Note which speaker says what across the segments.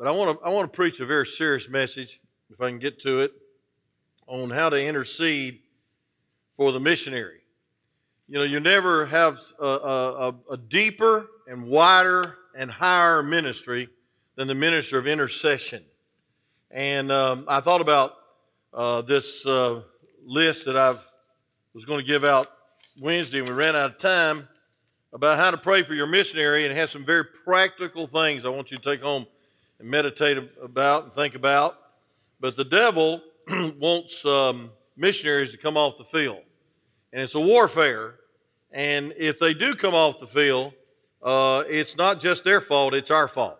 Speaker 1: but I want to I want to preach a very serious message, if I can get to it, on how to intercede for the missionary. You know, you never have a, a, a deeper and wider and higher ministry than the ministry of intercession. And um, I thought about uh, this uh, list that I was going to give out Wednesday, and we ran out of time about how to pray for your missionary, and has some very practical things I want you to take home and meditate about and think about. But the devil wants um, missionaries to come off the field, and it's a warfare. And if they do come off the field, uh, it's not just their fault, it's our fault.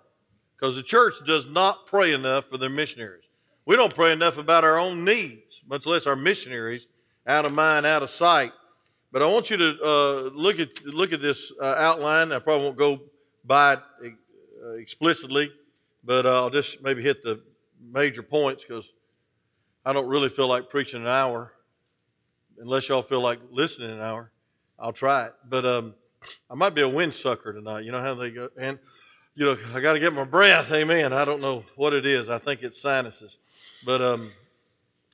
Speaker 1: Because the church does not pray enough for their missionaries. We don't pray enough about our own needs, much less our missionaries, out of mind, out of sight. But I want you to uh, look at look at this uh, outline. I probably won't go by it uh, explicitly, but uh, I'll just maybe hit the major points because I don't really feel like preaching an hour, unless y'all feel like listening an hour. I'll try it, but um, I might be a wind sucker tonight. You know how they go, and you know I got to get my breath. Amen. I don't know what it is. I think it's sinuses, but um,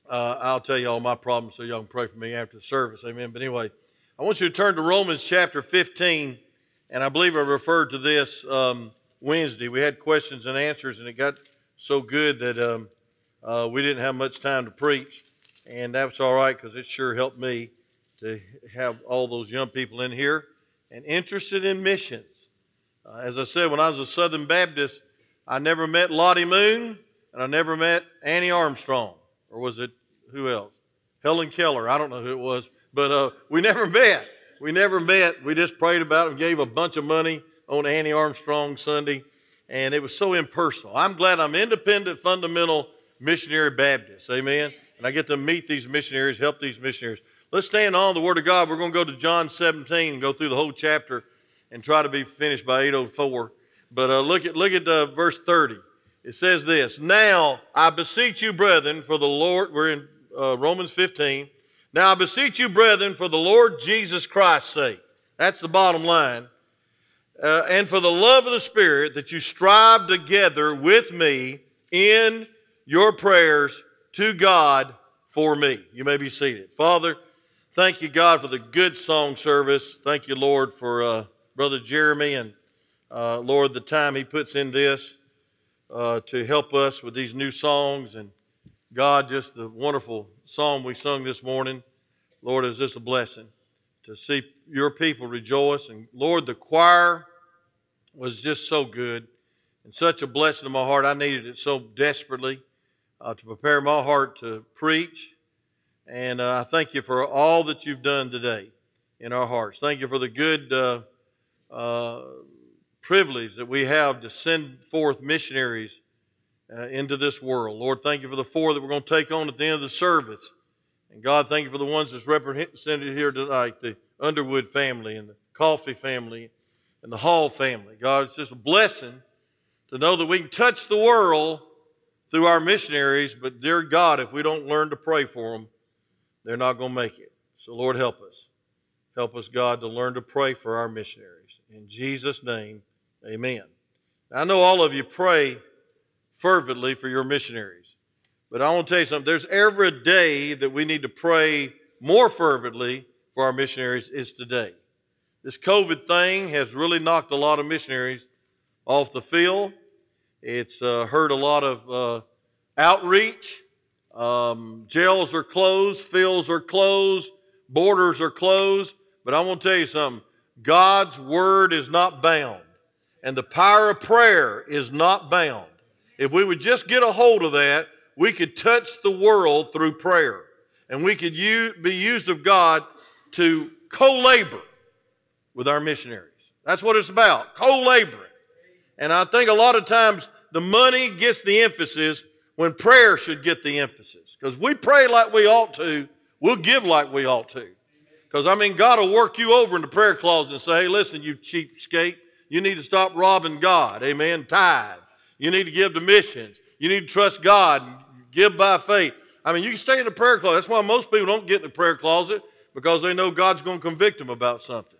Speaker 1: uh, I'll tell you all my problems so y'all can pray for me after the service. Amen. But anyway. I want you to turn to Romans chapter 15, and I believe I referred to this um, Wednesday. We had questions and answers, and it got so good that um, uh, we didn't have much time to preach, and that's all right because it sure helped me to have all those young people in here and interested in missions. Uh, as I said, when I was a Southern Baptist, I never met Lottie Moon, and I never met Annie Armstrong, or was it who else? Helen Keller. I don't know who it was but uh, we never met. We never met. We just prayed about it and gave a bunch of money on Annie Armstrong Sunday, and it was so impersonal. I'm glad I'm independent, fundamental missionary Baptist. Amen. And I get to meet these missionaries, help these missionaries. Let's stand on the Word of God. We're going to go to John 17 and go through the whole chapter and try to be finished by 804. But uh, look at look at uh, verse 30. It says this: Now I beseech you, brethren, for the Lord. We're in uh, Romans 15. Now I beseech you, brethren, for the Lord Jesus Christ's sake. That's the bottom line. Uh, and for the love of the Spirit, that you strive together with me in your prayers to God for me. You may be seated. Father, thank you, God, for the good song service. Thank you, Lord, for uh, Brother Jeremy and uh, Lord, the time he puts in this uh, to help us with these new songs. And God, just the wonderful song we sung this morning. Lord, is this a blessing to see your people rejoice. And Lord, the choir was just so good and such a blessing to my heart. I needed it so desperately uh, to prepare my heart to preach. And uh, I thank you for all that you've done today in our hearts. Thank you for the good uh, uh privilege that we have to send forth missionaries uh, into this world. Lord, thank you for the four that we're going to take on at the end of the service. And God, thank you for the ones that's represented here tonight the Underwood family and the Coffey family and the Hall family. God, it's just a blessing to know that we can touch the world through our missionaries, but dear God, if we don't learn to pray for them, they're not going to make it. So, Lord, help us. Help us, God, to learn to pray for our missionaries. In Jesus' name, amen. I know all of you pray fervently for your missionaries. But I want to tell you something. There's every day that we need to pray more fervently for our missionaries is today. This COVID thing has really knocked a lot of missionaries off the field. It's uh, hurt a lot of uh, outreach. Um, jails are closed, fields are closed, borders are closed. But I want to tell you something God's word is not bound, and the power of prayer is not bound. If we would just get a hold of that, we could touch the world through prayer. And we could be used of God to co labor with our missionaries. That's what it's about co laboring. And I think a lot of times the money gets the emphasis when prayer should get the emphasis. Because we pray like we ought to, we'll give like we ought to. Because, I mean, God will work you over in the prayer closet and say, hey, listen, you cheapskate, you need to stop robbing God. Amen. Tithe. You need to give to missions. You need to trust God give by faith. I mean, you can stay in the prayer closet. That's why most people don't get in the prayer closet because they know God's going to convict them about something.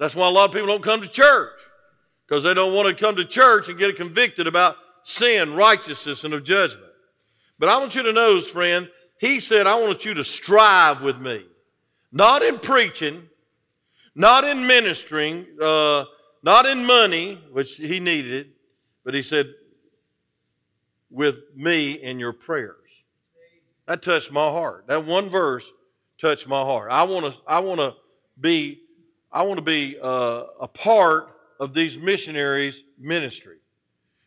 Speaker 1: That's why a lot of people don't come to church because they don't want to come to church and get convicted about sin, righteousness, and of judgment. But I want you to know, friend, he said, I want you to strive with me. Not in preaching, not in ministering, uh, not in money, which he needed, but he said, with me in your prayers. That touched my heart. That one verse touched my heart. I want to. I want to be. I want to be uh, a part of these missionaries' ministry,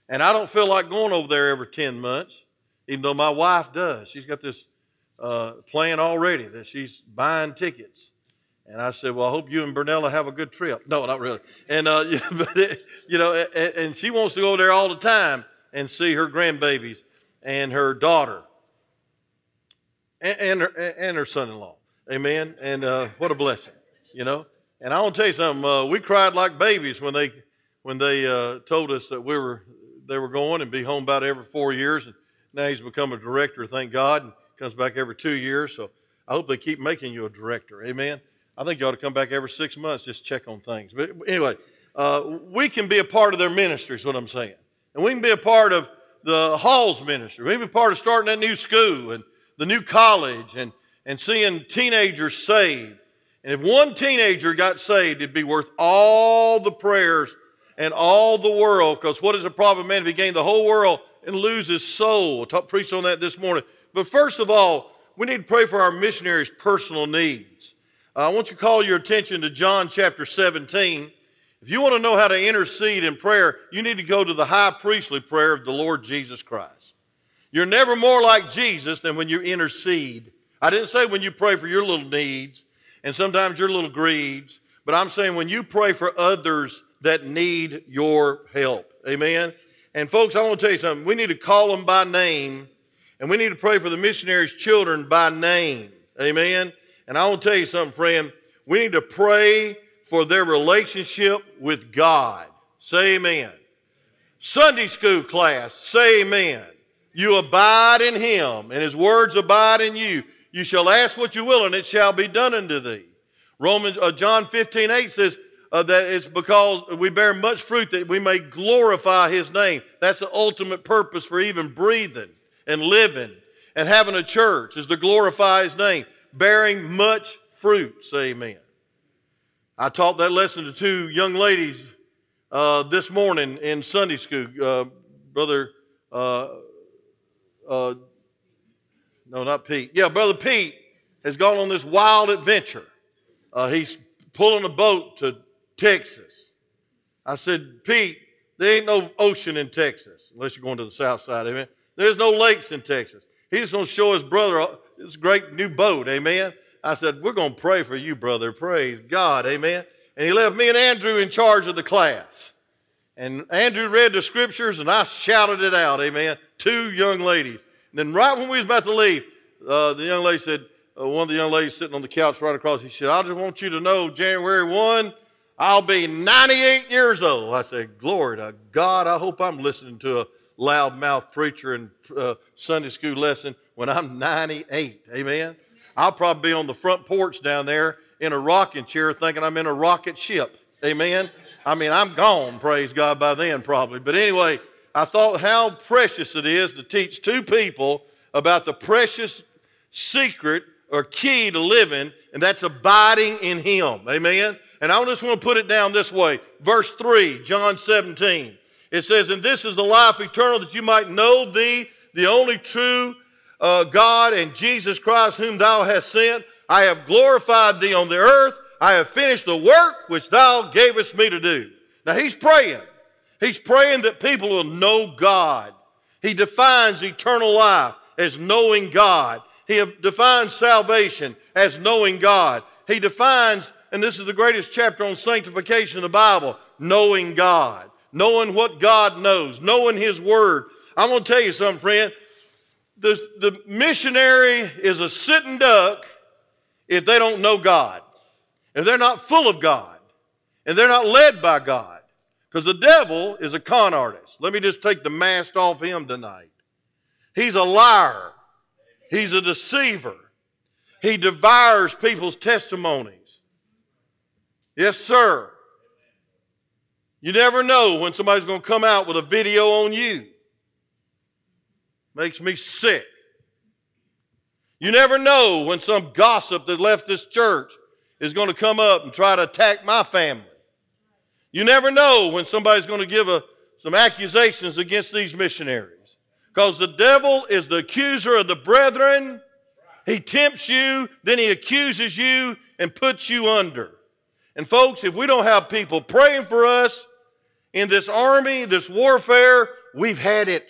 Speaker 1: and I don't feel like going over there every ten months, even though my wife does. She's got this uh, plan already that she's buying tickets. And I said, "Well, I hope you and Bernella have a good trip." No, not really. And uh, you know, and, and she wants to go there all the time and see her grandbabies and her daughter and, and her, and her son-in-law. Amen. And uh, what a blessing, you know. And I want to tell you something. Uh, we cried like babies when they when they uh, told us that we were they were going and be home about every four years. And now he's become a director. Thank God. And comes back every two years. So I hope they keep making you a director. Amen. I think you ought to come back every six months just check on things. But anyway, uh, we can be a part of their ministry. Is what I'm saying. And we can be a part of the Halls ministry. We can be a part of starting that new school and the new college and, and seeing teenagers saved. And if one teenager got saved, it'd be worth all the prayers and all the world. Because what is a problem, man, if he gained the whole world and lose his soul? I preached on that this morning. But first of all, we need to pray for our missionaries' personal needs. Uh, I want you to call your attention to John chapter 17. If you want to know how to intercede in prayer, you need to go to the high priestly prayer of the Lord Jesus Christ. You're never more like Jesus than when you intercede. I didn't say when you pray for your little needs and sometimes your little greeds, but I'm saying when you pray for others that need your help. Amen. And folks, I want to tell you something. We need to call them by name and we need to pray for the missionaries' children by name. Amen. And I want to tell you something, friend. We need to pray for their relationship with God. Say amen. Sunday school class, say amen. You abide in him, and his words abide in you. You shall ask what you will, and it shall be done unto thee. Romans, uh, John 15, 8 says uh, that it's because we bear much fruit that we may glorify his name. That's the ultimate purpose for even breathing and living and having a church, is to glorify his name. Bearing much fruit, say amen. I taught that lesson to two young ladies uh, this morning in Sunday school. Uh, brother, uh, uh, no, not Pete. Yeah, Brother Pete has gone on this wild adventure. Uh, he's pulling a boat to Texas. I said, Pete, there ain't no ocean in Texas unless you're going to the south side. Amen. There's no lakes in Texas. He's going to show his brother this great new boat. Amen. I said, We're going to pray for you, brother. Praise God. Amen. And he left me and Andrew in charge of the class. And Andrew read the scriptures and I shouted it out. Amen. Two young ladies. And then right when we was about to leave, uh, the young lady said, uh, one of the young ladies sitting on the couch right across, he said, I just want you to know January 1, I'll be 98 years old. I said, Glory to God. I hope I'm listening to a loudmouth preacher in uh, Sunday school lesson when I'm 98. Amen. I'll probably be on the front porch down there in a rocking chair thinking I'm in a rocket ship. Amen. I mean, I'm gone, praise God, by then probably. But anyway, I thought how precious it is to teach two people about the precious secret or key to living, and that's abiding in Him. Amen. And I just want to put it down this way. Verse 3, John 17. It says, And this is the life eternal, that you might know thee, the only true uh, God and Jesus Christ, whom thou hast sent. I have glorified thee on the earth. I have finished the work which thou gavest me to do. Now he's praying. He's praying that people will know God. He defines eternal life as knowing God. He defines salvation as knowing God. He defines, and this is the greatest chapter on sanctification in the Bible, knowing God, knowing what God knows, knowing His Word. I'm going to tell you something, friend the, the missionary is a sitting duck if they don't know God, if they're not full of God, and they're not led by God. Because the devil is a con artist. Let me just take the mask off him tonight. He's a liar, he's a deceiver. He devours people's testimonies. Yes, sir. You never know when somebody's going to come out with a video on you. Makes me sick. You never know when some gossip that left this church is going to come up and try to attack my family. You never know when somebody's going to give a, some accusations against these missionaries. Because the devil is the accuser of the brethren. He tempts you, then he accuses you and puts you under. And folks, if we don't have people praying for us in this army, this warfare, we've had it.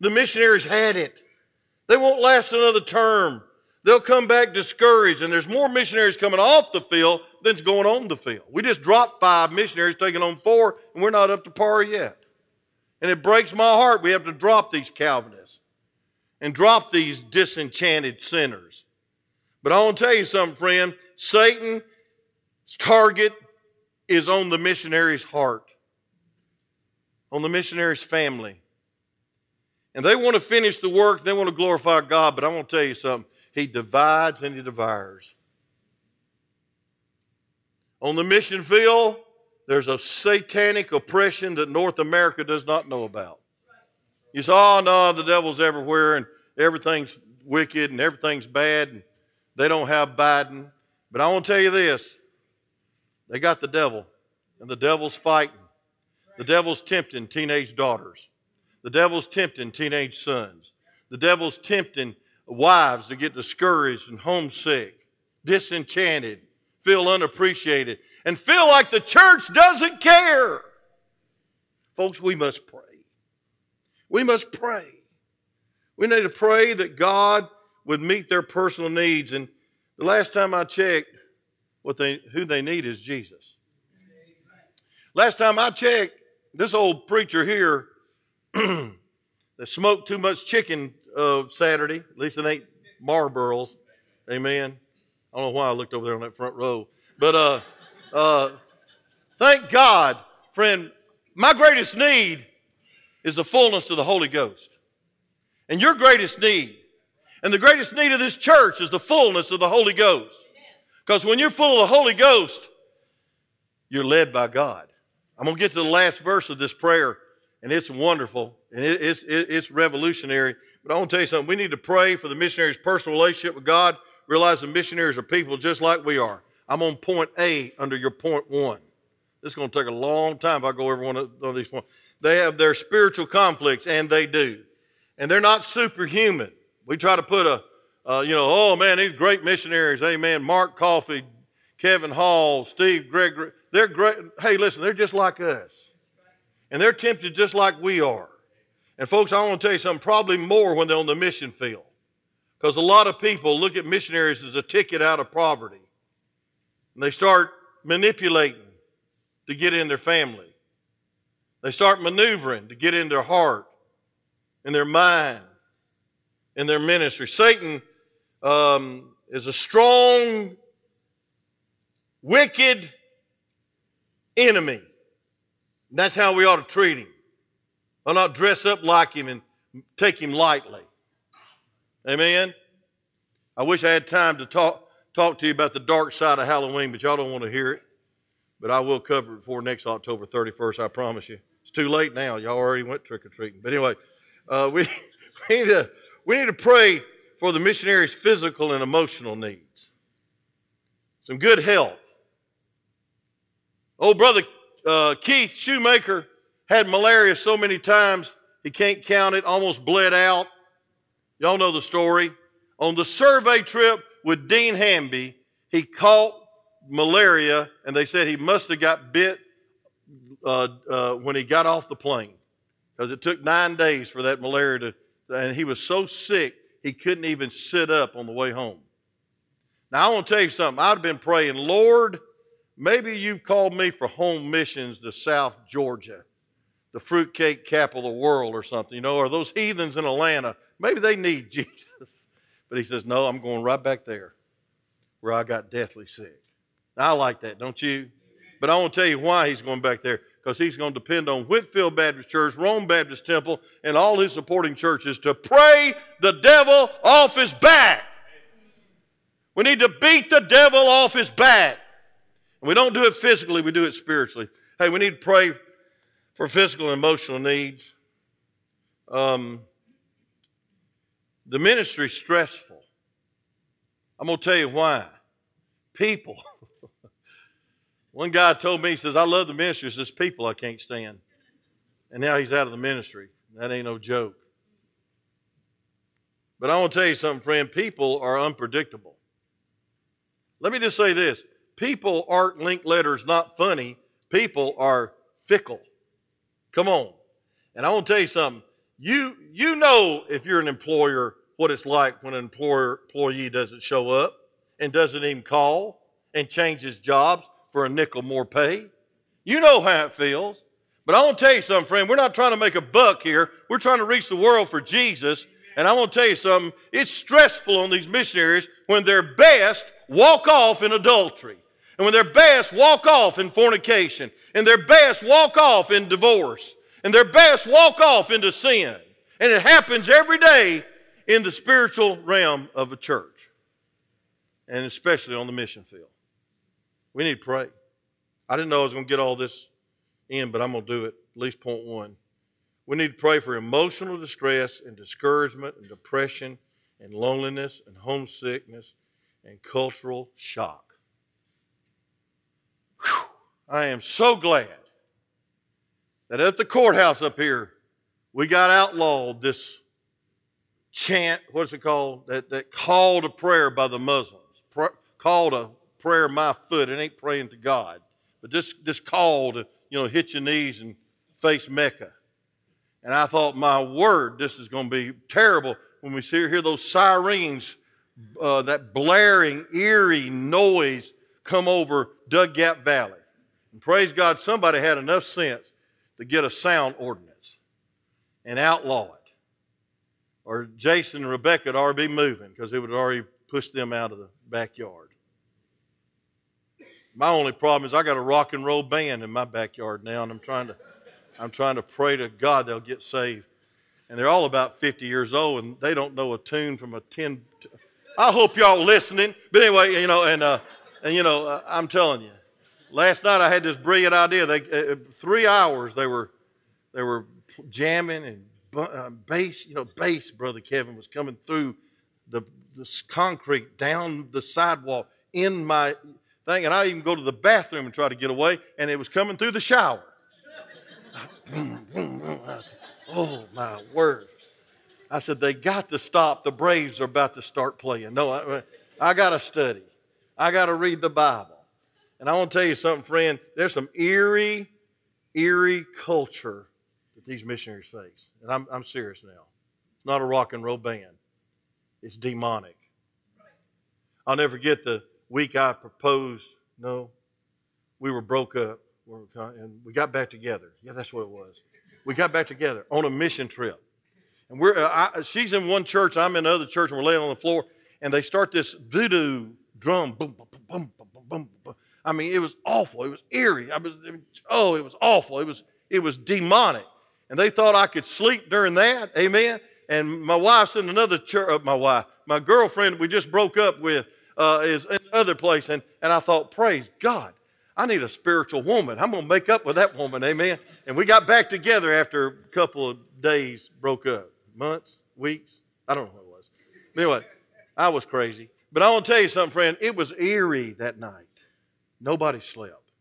Speaker 1: The missionaries had it. They won't last another term. They'll come back discouraged, and there's more missionaries coming off the field than's going on the field. We just dropped five missionaries, taking on four, and we're not up to par yet. And it breaks my heart we have to drop these Calvinists and drop these disenchanted sinners. But I want to tell you something, friend. Satan's target is on the missionary's heart, on the missionary's family. And they want to finish the work, they want to glorify God, but I want to tell you something. He divides and he devours. On the mission field, there's a satanic oppression that North America does not know about. You say, oh, no, the devil's everywhere and everything's wicked and everything's bad and they don't have Biden. But I want to tell you this they got the devil, and the devil's fighting. The devil's tempting teenage daughters, the devil's tempting teenage sons, the devil's tempting wives to get discouraged and homesick, disenchanted, feel unappreciated, and feel like the church doesn't care. Folks, we must pray. We must pray. We need to pray that God would meet their personal needs. And the last time I checked, what they, who they need is Jesus. Last time I checked, this old preacher here that smoked too much chicken uh, Saturday, at least it ain't Marlboros. Amen. I don't know why I looked over there on that front row. But uh, uh, thank God, friend, my greatest need is the fullness of the Holy Ghost. And your greatest need, and the greatest need of this church is the fullness of the Holy Ghost. Because when you're full of the Holy Ghost, you're led by God. I'm going to get to the last verse of this prayer, and it's wonderful, and it's, it's revolutionary. But I want to tell you something. We need to pray for the missionary's personal relationship with God. Realize the missionaries are people just like we are. I'm on point A under your point one. This is going to take a long time if I go over one of, one of these points. They have their spiritual conflicts, and they do. And they're not superhuman. We try to put a, uh, you know, oh man, these great missionaries, amen. Mark Coffey, Kevin Hall, Steve Gregory, they're great. Hey, listen, they're just like us. And they're tempted just like we are. And folks, I want to tell you something, probably more when they're on the mission field. Because a lot of people look at missionaries as a ticket out of poverty. And they start manipulating to get in their family. They start maneuvering to get in their heart, in their mind, in their ministry. Satan um, is a strong, wicked enemy. And that's how we ought to treat him. I'll not dress up like him and take him lightly. Amen. I wish I had time to talk talk to you about the dark side of Halloween, but y'all don't want to hear it. But I will cover it before next October 31st, I promise you. It's too late now. Y'all already went trick or treating. But anyway, uh, we, we, need to, we need to pray for the missionaries' physical and emotional needs. Some good health. Old brother uh, Keith Shoemaker had malaria so many times he can't count it, almost bled out. Y'all know the story. On the survey trip with Dean Hamby, he caught malaria, and they said he must have got bit uh, uh, when he got off the plane because it took nine days for that malaria to, and he was so sick he couldn't even sit up on the way home. Now, I want to tell you something. I'd have been praying, Lord, maybe you've called me for home missions to South Georgia, the fruitcake capital of the world or something, you know, or those heathens in Atlanta. Maybe they need Jesus. But he says, No, I'm going right back there where I got deathly sick. Now, I like that, don't you? But I want to tell you why he's going back there. Because he's going to depend on Whitfield Baptist Church, Rome Baptist Temple, and all his supporting churches to pray the devil off his back. We need to beat the devil off his back. And we don't do it physically, we do it spiritually. Hey, we need to pray for physical and emotional needs. Um, The ministry's stressful. I'm going to tell you why. People. One guy told me, he says, I love the ministry. It's just people I can't stand. And now he's out of the ministry. That ain't no joke. But I want to tell you something, friend. People are unpredictable. Let me just say this people aren't linked letters not funny, people are fickle. Come on. And I want to tell you something. You, you know if you're an employer what it's like when an employer, employee doesn't show up and doesn't even call and changes jobs for a nickel more pay. You know how it feels. But I want to tell you something, friend. We're not trying to make a buck here. We're trying to reach the world for Jesus. And I want to tell you something. It's stressful on these missionaries when their best walk off in adultery. And when their best walk off in fornication. And their best walk off in divorce. And their best walk off into sin. And it happens every day in the spiritual realm of a church. And especially on the mission field. We need to pray. I didn't know I was going to get all this in, but I'm going to do it, at least point one. We need to pray for emotional distress and discouragement and depression and loneliness and homesickness and cultural shock. I am so glad that at the courthouse up here, we got outlawed this chant, what's it called? That, that call to prayer by the Muslims. call to prayer my foot. It ain't praying to God. But this, this call to, you know, hit your knees and face Mecca. And I thought, my word, this is going to be terrible when we see, hear those sirens, uh, that blaring, eerie noise come over Dug Gap Valley. And praise God, somebody had enough sense to get a sound ordinance and outlaw it. Or Jason and Rebecca would already be moving because it would already push them out of the backyard. My only problem is I got a rock and roll band in my backyard now, and I'm trying to, I'm trying to pray to God they'll get saved. And they're all about 50 years old, and they don't know a tune from a 10. I hope y'all listening. But anyway, you know, and uh, and you know, uh, I'm telling you, last night I had this brilliant idea. They uh, uh three hours they were they were jamming and uh, bass. You know, bass. Brother Kevin was coming through the this concrete down the sidewalk in my thing, and I even go to the bathroom and try to get away, and it was coming through the shower. boom, boom, boom. Said, oh my word! I said they got to stop. The Braves are about to start playing. No, I, I got to study. I got to read the Bible. And I want to tell you something, friend. There's some eerie, eerie culture that these missionaries face, and I'm, I'm serious now. It's not a rock and roll band. It's demonic. I'll never forget the week I proposed, no, we were broke up and we got back together. Yeah, that's what it was. We got back together on a mission trip. And we're, uh, I, she's in one church, I'm in another church, and we're laying on the floor, and they start this voodoo drum. Boom, boom, boom, boom, boom, boom. I mean, it was awful. It was eerie. I was, it was, oh, it was awful. It was, it was demonic. And they thought I could sleep during that. Amen. And my wife's in another church. Uh, my wife, my girlfriend, we just broke up with uh, is in the other place. And, and I thought, praise God, I need a spiritual woman. I'm going to make up with that woman. Amen. And we got back together after a couple of days, broke up. Months, weeks, I don't know what it was. But anyway, I was crazy. But I want to tell you something, friend. It was eerie that night. Nobody slept.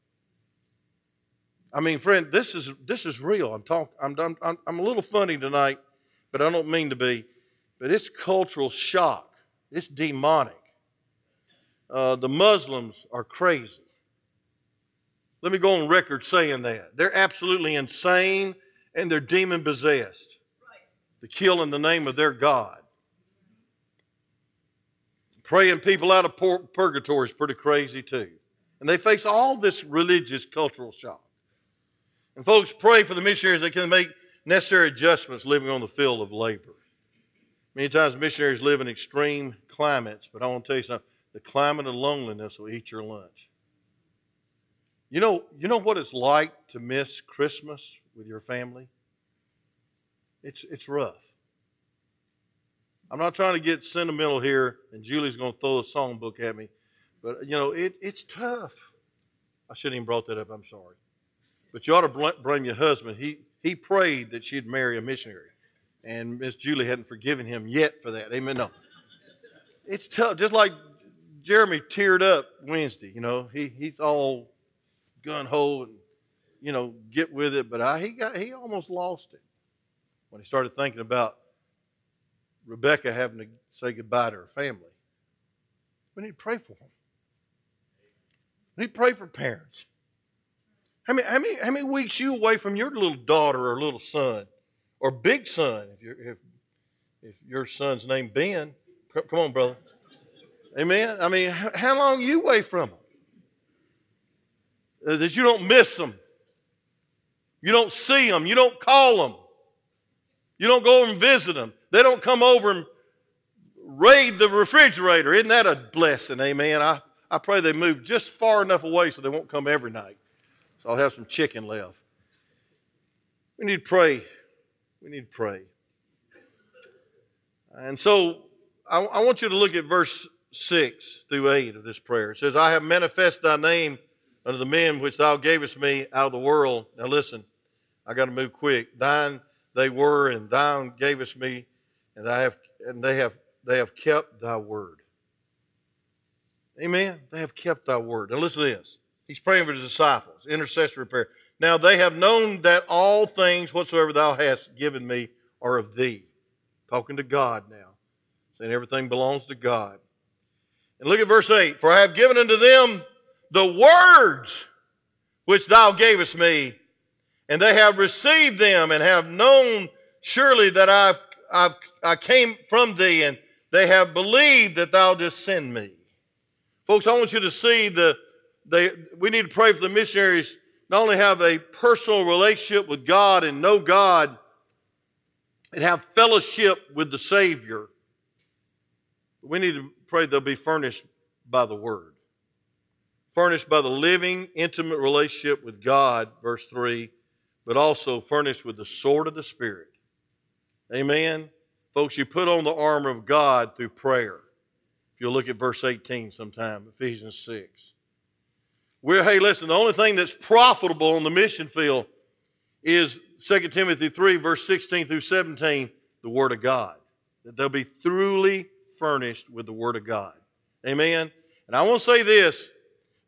Speaker 1: I mean, friend, this is this is real. I'm talking. I'm, I'm I'm a little funny tonight, but I don't mean to be. But it's cultural shock. It's demonic uh, the Muslims are crazy. Let me go on record saying that. They're absolutely insane and they're demon possessed to kill in the name of their God. Praying people out of purgatory is pretty crazy too. And they face all this religious cultural shock. And folks, pray for the missionaries that can make necessary adjustments living on the field of labor. Many times missionaries live in extreme climates, but I want to tell you something the climate of loneliness will eat your lunch. You know, you know what it's like to miss Christmas with your family? It's, it's rough. I'm not trying to get sentimental here, and Julie's going to throw a songbook at me, but you know, it, it's tough. I shouldn't even brought that up. I'm sorry. But you ought to blame your husband. He, he prayed that she'd marry a missionary, and Miss Julie hadn't forgiven him yet for that. Amen. No, it's tough. Just like Jeremy teared up Wednesday. You know, he he's all gun ho and you know get with it, but I, he got he almost lost it when he started thinking about Rebecca having to say goodbye to her family. We need to pray for them. We pray for parents. How many, how many, how many weeks you away from your little daughter or little son or big son if, you if, if your son's name Ben? Come on, brother. Amen. I mean, how long you away from them? Uh, that you don't miss them. You don't see them. You don't call them. You don't go and visit them. They don't come over and raid the refrigerator. Isn't that a blessing? Amen. I, I pray they move just far enough away so they won't come every night. So I'll have some chicken left. We need to pray. We need to pray. And so I, I want you to look at verse 6 through 8 of this prayer. It says, I have manifest thy name unto the men which thou gavest me out of the world. Now listen, I got to move quick. Thine they were, and thine gavest me, and I have and they have they have kept thy word. Amen. They have kept thy word. Now listen to this. He's praying for his disciples, intercessory prayer. Now they have known that all things whatsoever thou hast given me are of thee. Talking to God now. Saying everything belongs to God. And look at verse 8. For I have given unto them the words which thou gavest me, and they have received them and have known surely that I've, I've, I came from thee, and they have believed that thou didst send me. Folks, I want you to see the, they, we need to pray for the missionaries not only have a personal relationship with God and know God, and have fellowship with the Savior. We need to pray they'll be furnished by the Word. Furnished by the living, intimate relationship with God, verse 3, but also furnished with the sword of the Spirit. Amen. Folks, you put on the armor of God through prayer. You'll look at verse 18 sometime, Ephesians 6. We're, hey, listen, the only thing that's profitable on the mission field is 2 Timothy 3, verse 16 through 17, the Word of God. That they'll be truly furnished with the Word of God. Amen. And I want to say this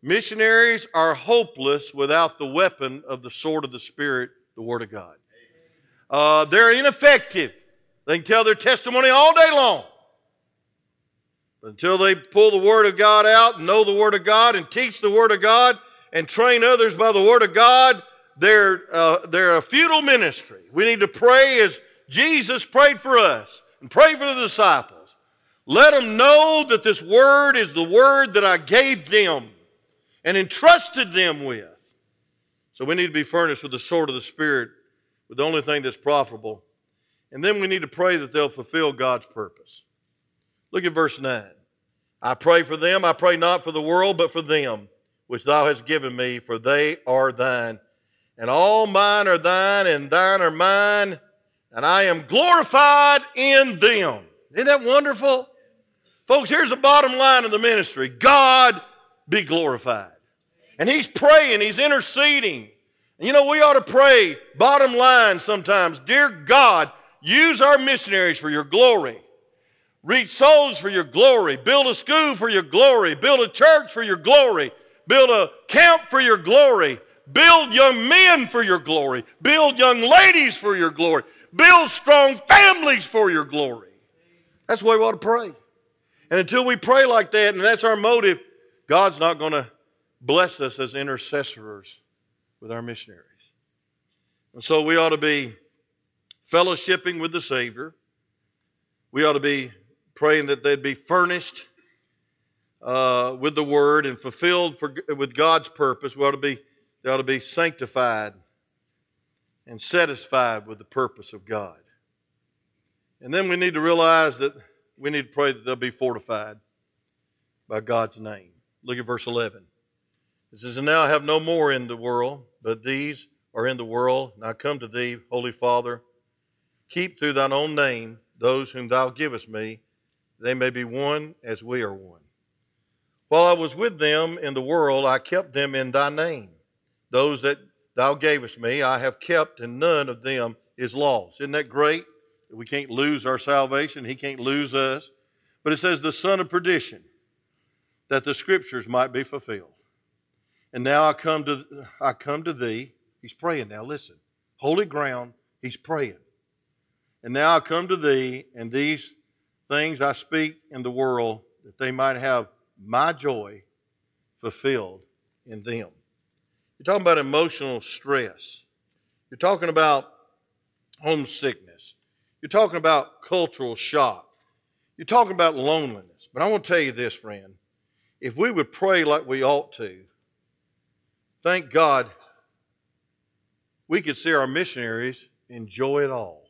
Speaker 1: missionaries are hopeless without the weapon of the sword of the Spirit, the Word of God. Uh, they're ineffective. They can tell their testimony all day long. Until they pull the Word of God out and know the Word of God and teach the Word of God and train others by the Word of God, they're, uh, they're a futile ministry. We need to pray as Jesus prayed for us and pray for the disciples. Let them know that this Word is the Word that I gave them and entrusted them with. So we need to be furnished with the sword of the Spirit, with the only thing that's profitable. And then we need to pray that they'll fulfill God's purpose. Look at verse 9. I pray for them. I pray not for the world, but for them, which thou hast given me, for they are thine. And all mine are thine, and thine are mine, and I am glorified in them. Isn't that wonderful? Folks, here's the bottom line of the ministry God be glorified. And he's praying, he's interceding. And you know, we ought to pray, bottom line sometimes, Dear God, use our missionaries for your glory. Reach souls for your glory. Build a school for your glory. Build a church for your glory. Build a camp for your glory. Build young men for your glory. Build young ladies for your glory. Build strong families for your glory. That's the way we ought to pray. And until we pray like that, and that's our motive, God's not going to bless us as intercessors with our missionaries. And so we ought to be fellowshipping with the Savior. We ought to be praying that they'd be furnished uh, with the word and fulfilled for, with God's purpose. We ought to be, they ought to be sanctified and satisfied with the purpose of God. And then we need to realize that we need to pray that they'll be fortified by God's name. Look at verse 11. It says, And now I have no more in the world, but these are in the world, and I come to thee, Holy Father. Keep through thine own name those whom thou givest me, they may be one as we are one. While I was with them in the world, I kept them in thy name. Those that thou gavest me, I have kept, and none of them is lost. Isn't that great? We can't lose our salvation. He can't lose us. But it says, the son of perdition, that the scriptures might be fulfilled. And now I come to, I come to thee. He's praying now. Listen. Holy ground. He's praying. And now I come to thee, and these things I speak in the world, that they might have my joy fulfilled in them. You're talking about emotional stress. You're talking about homesickness. You're talking about cultural shock. You're talking about loneliness. But I want to tell you this, friend. If we would pray like we ought to, thank God we could see our missionaries enjoy it all.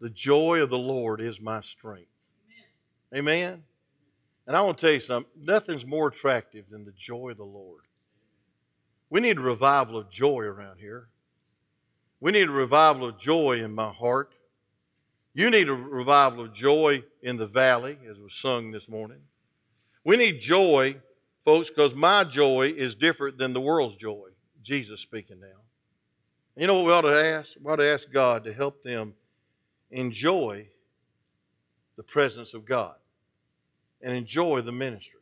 Speaker 1: The joy of the Lord is my strength. Amen. Amen? And I want to tell you something nothing's more attractive than the joy of the Lord. We need a revival of joy around here. We need a revival of joy in my heart. You need a revival of joy in the valley, as was sung this morning. We need joy, folks, because my joy is different than the world's joy. Jesus speaking now. You know what we ought to ask? We ought to ask God to help them enjoy the presence of God and enjoy the ministry.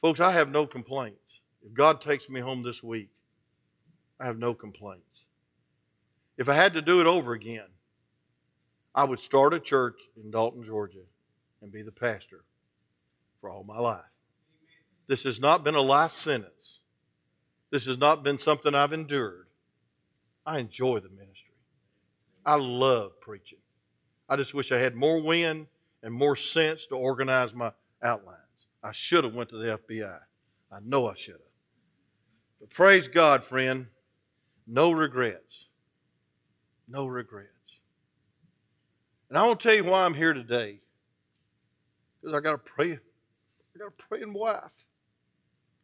Speaker 1: Folks, I have no complaints. If God takes me home this week, I have no complaints. If I had to do it over again, I would start a church in Dalton, Georgia, and be the pastor for all my life. This has not been a life sentence. This has not been something I've endured. I enjoy the ministry. I love preaching. I just wish I had more wind and more sense to organize my outlines. I should have went to the FBI. I know I should have. But praise God, friend, no regrets. No regrets. And I want to tell you why I'm here today. Because I got to pray. I got a praying wife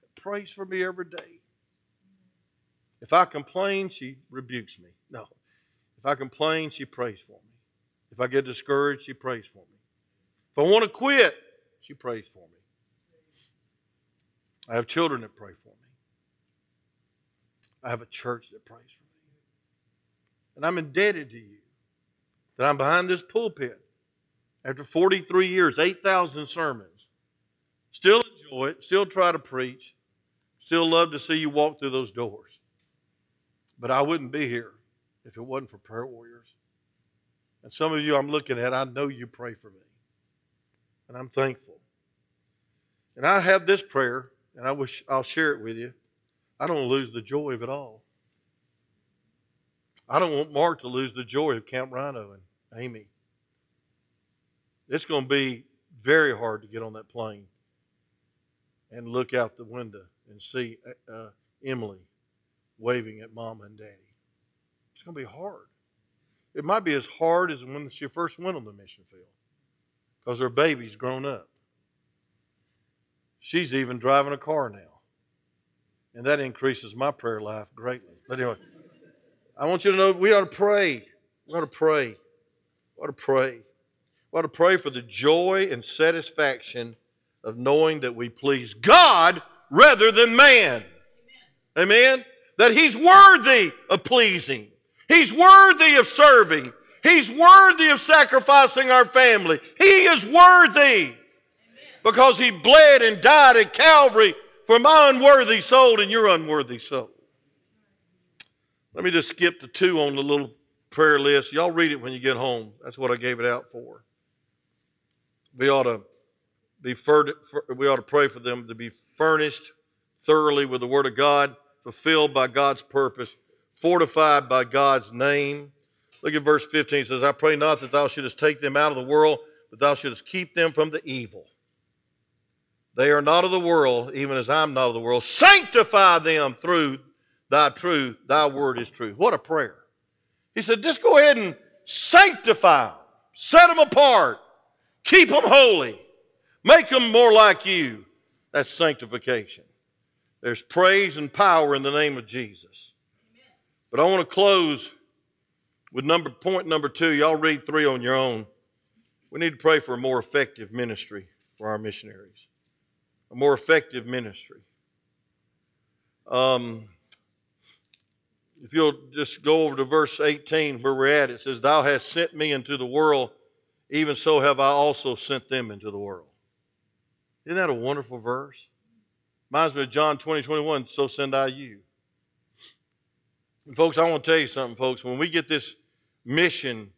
Speaker 1: that prays for me every day. If I complain, she rebukes me. No. If I complain, she prays for me. If I get discouraged, she prays for me. If I want to quit, she prays for me. I have children that pray for me. I have a church that prays for me. And I'm indebted to you that I'm behind this pulpit after 43 years, 8,000 sermons. Still enjoy it, still try to preach, still love to see you walk through those doors. But I wouldn't be here if it wasn't for prayer warriors. And some of you I'm looking at, I know you pray for me. And I'm thankful. And I have this prayer, and I wish I'll share it with you. I don't lose the joy of it all. I don't want Mark to lose the joy of Camp Rhino and Amy. It's going to be very hard to get on that plane and look out the window and see uh, Emily waving at mom and daddy. It's going to be hard. It might be as hard as when she first went on the mission field because her baby's grown up. She's even driving a car now. And that increases my prayer life greatly. But anyway, I want you to know we ought to pray. We ought to pray. We ought to pray. We ought to pray for the joy and satisfaction of knowing that we please God rather than man. Amen. Amen? That He's worthy of pleasing. He's worthy of serving. He's worthy of sacrificing our family. He is worthy Amen. because He bled and died at Calvary for my unworthy soul and your unworthy soul. Let me just skip the two on the little prayer list. Y'all read it when you get home. That's what I gave it out for. We ought to be we ought to pray for them to be furnished thoroughly with the Word of God, fulfilled by God's purpose fortified by God's name. Look at verse 15. It says, I pray not that thou shouldest take them out of the world, but thou shouldest keep them from the evil. They are not of the world, even as I'm not of the world. Sanctify them through thy truth. Thy word is truth. What a prayer. He said, just go ahead and sanctify them, set them apart, keep them holy, make them more like you. That's sanctification. There's praise and power in the name of Jesus. But I want to close with number point number two. Y'all read three on your own. We need to pray for a more effective ministry for our missionaries, a more effective ministry. Um, if you'll just go over to verse 18 where we're at, it says, Thou hast sent me into the world, even so have I also sent them into the world. Isn't that a wonderful verse? Reminds me of John 20, 21, so send I you. And folks, I want to tell you something, folks. When we get this mission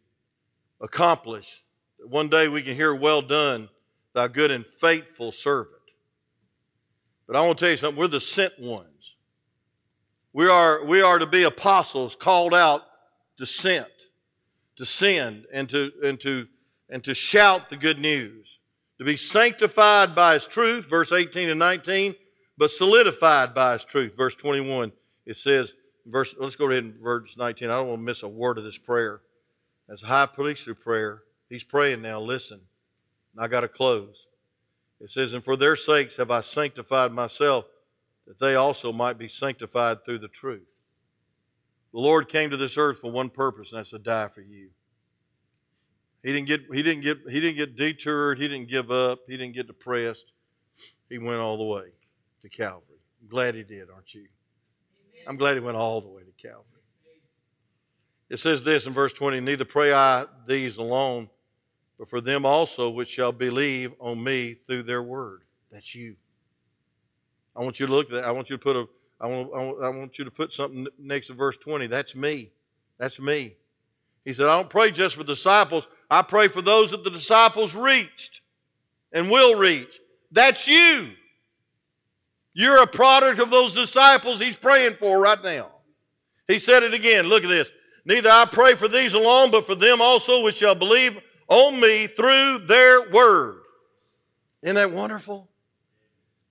Speaker 1: accomplished, one day we can hear, Well done, thy good and faithful servant. But I want to tell you something, we're the sent ones. We are, we are to be apostles called out to sent, to send, and to, and, to, and to shout the good news, to be sanctified by His truth, verse 18 and 19, but solidified by His truth, verse 21. It says, verse, let's go ahead and verse 19. I don't want to miss a word of this prayer. As a high priestly prayer, he's praying now. Listen, I got to close. It says, And for their sakes have I sanctified myself, that they also might be sanctified through the truth. The Lord came to this earth for one purpose, and that's to die for you. He didn't get he didn't get he didn't get detoured, he didn't give up, he didn't get depressed. He went all the way to Calvary. I'm glad he did, aren't you? I'm glad he went all the way to Calvary. It says this in verse 20 Neither pray I these alone, but for them also which shall believe on me through their word. That's you. I want you to look at that. I want you to put a I want, I want you to put something next to verse 20. That's me. That's me. He said, I don't pray just for disciples. I pray for those that the disciples reached and will reach. That's you. You're a product of those disciples he's praying for right now. He said it again. Look at this. Neither I pray for these alone, but for them also which shall believe on me through their word. Isn't that wonderful?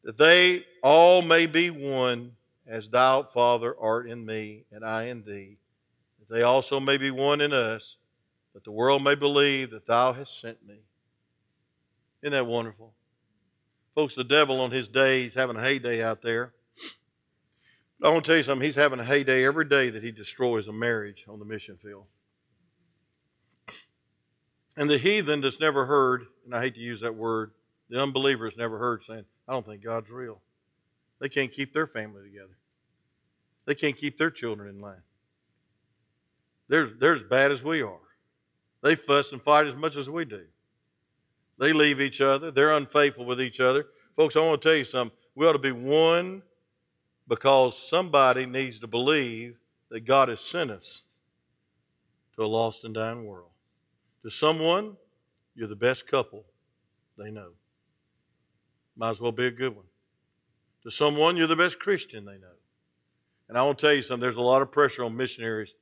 Speaker 1: That they all may be one, as thou, Father, art in me, and I in thee, that they also may be one in us, that the world may believe that thou hast sent me. Isn't that wonderful? Folks, the devil on his day, he's having a heyday out there. But I want to tell you something. He's having a heyday every day that he destroys a marriage on the mission field. And the heathen that's never heard, and I hate to use that word, the unbeliever has never heard saying, I don't think God's real. They can't keep their family together. They can't keep their children in line. They're, they're as bad as we are. They fuss and fight as much as we do. They leave each other. They're unfaithful with each other. Folks, I want to tell you something. We ought to be one because somebody needs to believe that God has sent us to a lost and dying world. To someone, you're the best couple they know. Might as well be a good one. To someone, you're the best Christian they know. And I want to tell you something, there's a lot of pressure on missionaries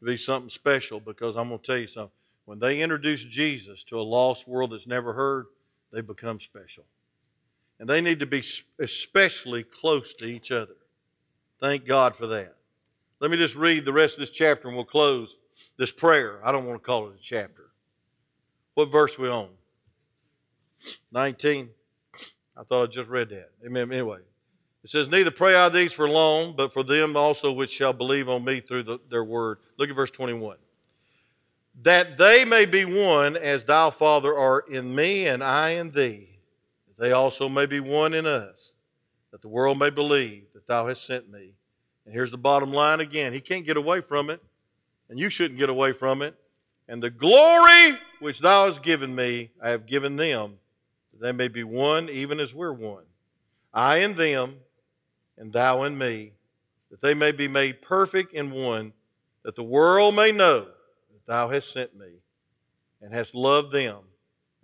Speaker 1: to be something special because I'm going to tell you something. When they introduce Jesus to a lost world that's never heard, they become special. And they need to be especially close to each other. Thank God for that. Let me just read the rest of this chapter and we'll close this prayer. I don't want to call it a chapter. What verse we on? 19. I thought I just read that. Amen. Anyway, it says, Neither pray I these for long, but for them also which shall believe on me through the, their word. Look at verse 21 that they may be one as thou, Father, art in me and I in thee, that they also may be one in us, that the world may believe that thou hast sent me. And here's the bottom line again. He can't get away from it, and you shouldn't get away from it. And the glory which thou hast given me, I have given them, that they may be one even as we're one. I in them, and thou in me, that they may be made perfect in one, that the world may know thou hast sent me and hast loved them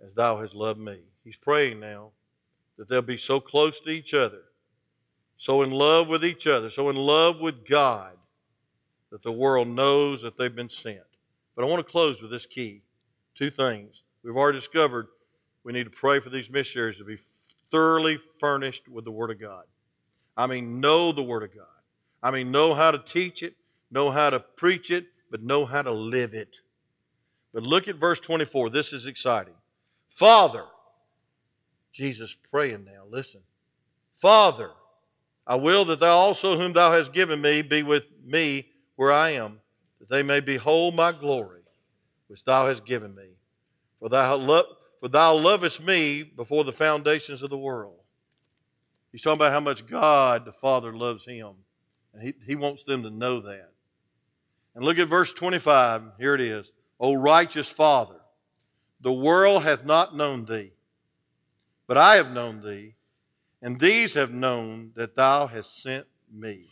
Speaker 1: as thou hast loved me. He's praying now that they'll be so close to each other, so in love with each other, so in love with God, that the world knows that they've been sent. But I want to close with this key two things. We've already discovered we need to pray for these missionaries to be thoroughly furnished with the Word of God. I mean, know the Word of God. I mean, know how to teach it, know how to preach it, but know how to live it. But look at verse 24. This is exciting. Father, Jesus praying now, listen. Father, I will that thou also, whom thou hast given me, be with me where I am, that they may behold my glory, which thou hast given me. For thou, lo- for thou lovest me before the foundations of the world. He's talking about how much God the Father loves him. And he, he wants them to know that. And look at verse 25. Here it is. O righteous Father, the world hath not known thee, but I have known thee, and these have known that thou hast sent me.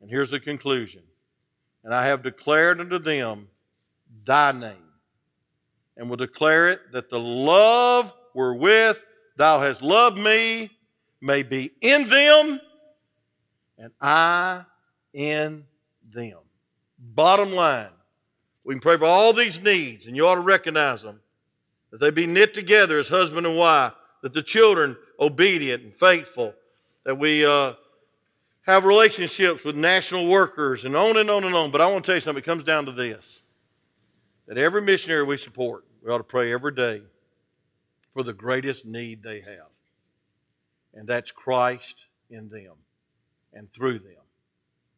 Speaker 1: And here's the conclusion. And I have declared unto them thy name, and will declare it that the love wherewith thou hast loved me may be in them, and I in them. Bottom line, we can pray for all these needs, and you ought to recognize them, that they be knit together as husband and wife, that the children obedient and faithful, that we uh, have relationships with national workers, and on and on and on. But I want to tell you something, it comes down to this that every missionary we support, we ought to pray every day for the greatest need they have. And that's Christ in them and through them,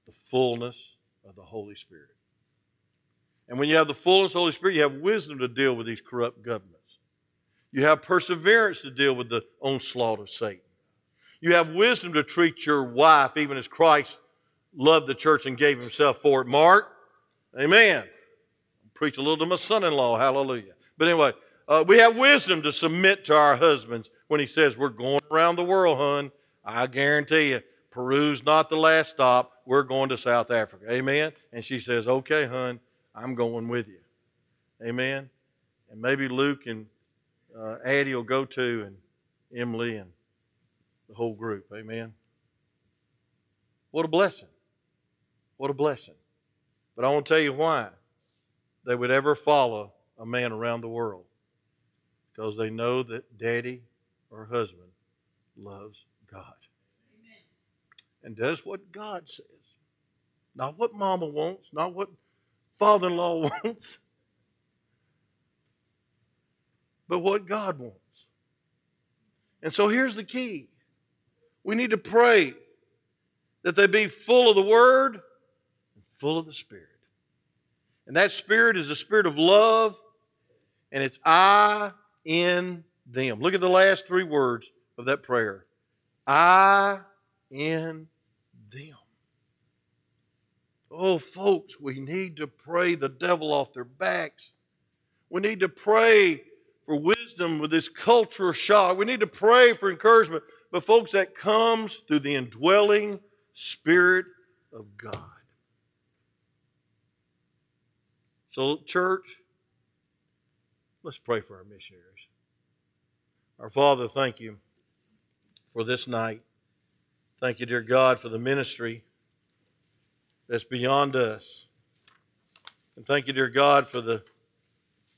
Speaker 1: the fullness of the Holy Spirit. And when you have the fullness of the Holy Spirit, you have wisdom to deal with these corrupt governments. You have perseverance to deal with the onslaught of Satan. You have wisdom to treat your wife even as Christ loved the church and gave himself for it. Mark, amen. Preach a little to my son in law, hallelujah. But anyway, uh, we have wisdom to submit to our husbands when he says, We're going around the world, hun. I guarantee you, Peru's not the last stop. We're going to South Africa. Amen. And she says, Okay, hun, I'm going with you. Amen. And maybe Luke and uh, Addie will go too, and Emily and the whole group. Amen. What a blessing. What a blessing. But I want to tell you why they would ever follow a man around the world. Because they know that daddy or husband loves God Amen. and does what God says. Not what mama wants, not what father in law wants, but what God wants. And so here's the key we need to pray that they be full of the Word and full of the Spirit. And that Spirit is the Spirit of love, and it's I in them. Look at the last three words of that prayer I in them. Oh, folks, we need to pray the devil off their backs. We need to pray for wisdom with this cultural shock. We need to pray for encouragement. But, folks, that comes through the indwelling Spirit of God. So, church, let's pray for our missionaries. Our Father, thank you for this night. Thank you, dear God, for the ministry that's beyond us. And thank you, dear God, for the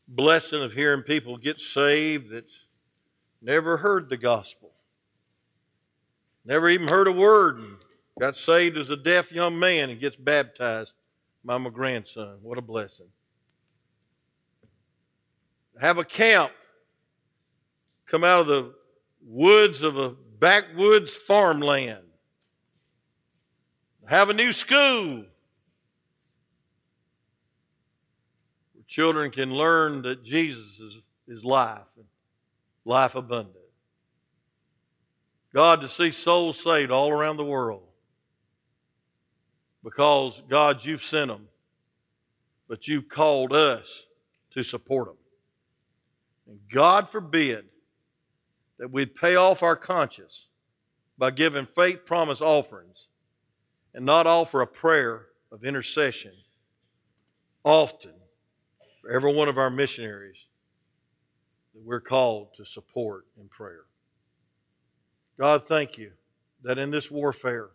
Speaker 1: blessing of hearing people get saved that's never heard the gospel, never even heard a word, and got saved as a deaf young man and gets baptized by my grandson. What a blessing. Have a camp come out of the woods of a backwoods farmland have a new school where children can learn that Jesus is, is life and life abundant. God, to see souls saved all around the world because, God, you've sent them, but you've called us to support them. And God forbid that we'd pay off our conscience by giving faith promise offerings and not offer a prayer of intercession often for every one of our missionaries that we're called to support in prayer. God, thank you that in this warfare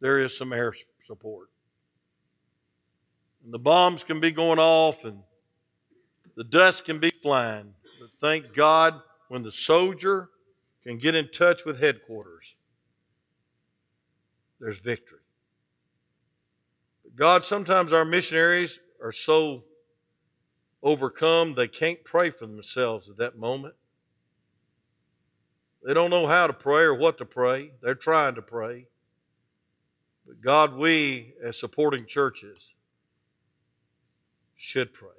Speaker 1: there is some air support. And the bombs can be going off and the dust can be flying. But thank God when the soldier can get in touch with headquarters, there's victory. God, sometimes our missionaries are so overcome they can't pray for themselves at that moment. They don't know how to pray or what to pray. They're trying to pray. But God, we as supporting churches should pray.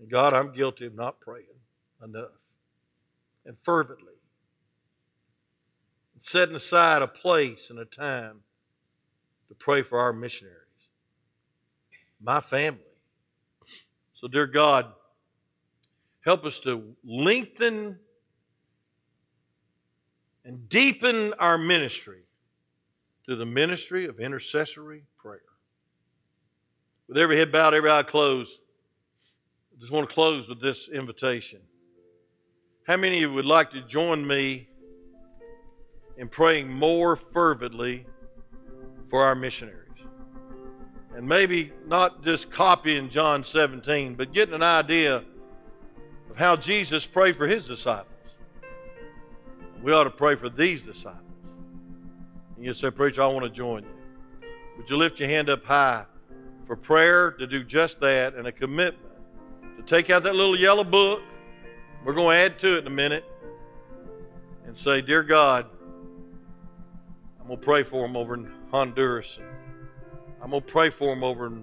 Speaker 1: And God, I'm guilty of not praying enough and fervently. And setting aside a place and a time to pray for our missionaries. my family. So, dear God, help us to lengthen and deepen our ministry to the ministry of intercessory prayer. With every head bowed, every eye closed, I just want to close with this invitation. How many of you would like to join me in praying more fervently for our missionaries? And maybe not just copying John 17, but getting an idea of how Jesus prayed for his disciples. We ought to pray for these disciples. And you say, Preacher, I want to join you. Would you lift your hand up high for prayer to do just that and a commitment to take out that little yellow book? We're going to add to it in a minute and say, Dear God, I'm going to pray for them over Honduras. I'm going to pray for them over in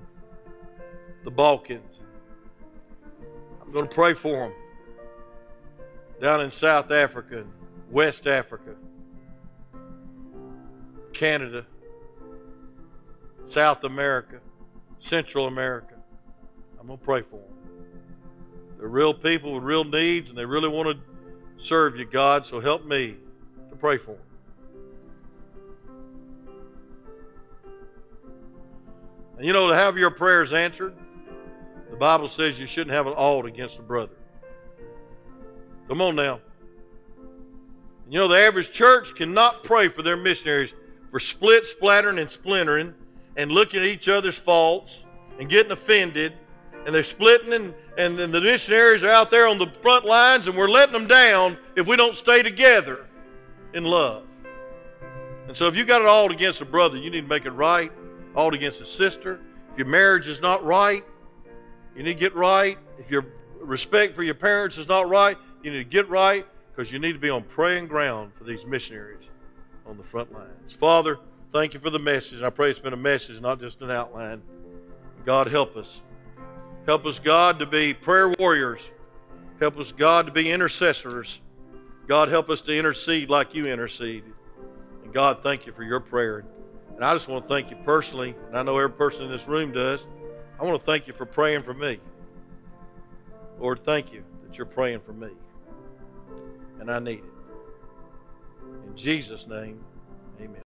Speaker 1: the Balkans. I'm going to pray for them down in South Africa, West Africa, Canada, South America, Central America. I'm going to pray for them. They're real people with real needs, and they really want to serve you, God, so help me to pray for them. And you know, to have your prayers answered, the Bible says you shouldn't have an ought against a brother. Come on now. You know, the average church cannot pray for their missionaries for split, splattering, and splintering and looking at each other's faults and getting offended. And they're splitting, and, and, and the missionaries are out there on the front lines, and we're letting them down if we don't stay together in love. And so, if you got it all against a brother, you need to make it right. All against a sister. If your marriage is not right, you need to get right. If your respect for your parents is not right, you need to get right because you need to be on praying ground for these missionaries on the front lines. Father, thank you for the message. I pray it's been a message, not just an outline. God, help us. Help us, God, to be prayer warriors. Help us, God, to be intercessors. God, help us to intercede like you intercede. And God, thank you for your prayer. And I just want to thank you personally, and I know every person in this room does. I want to thank you for praying for me. Lord, thank you that you're praying for me. And I need it. In Jesus' name, amen.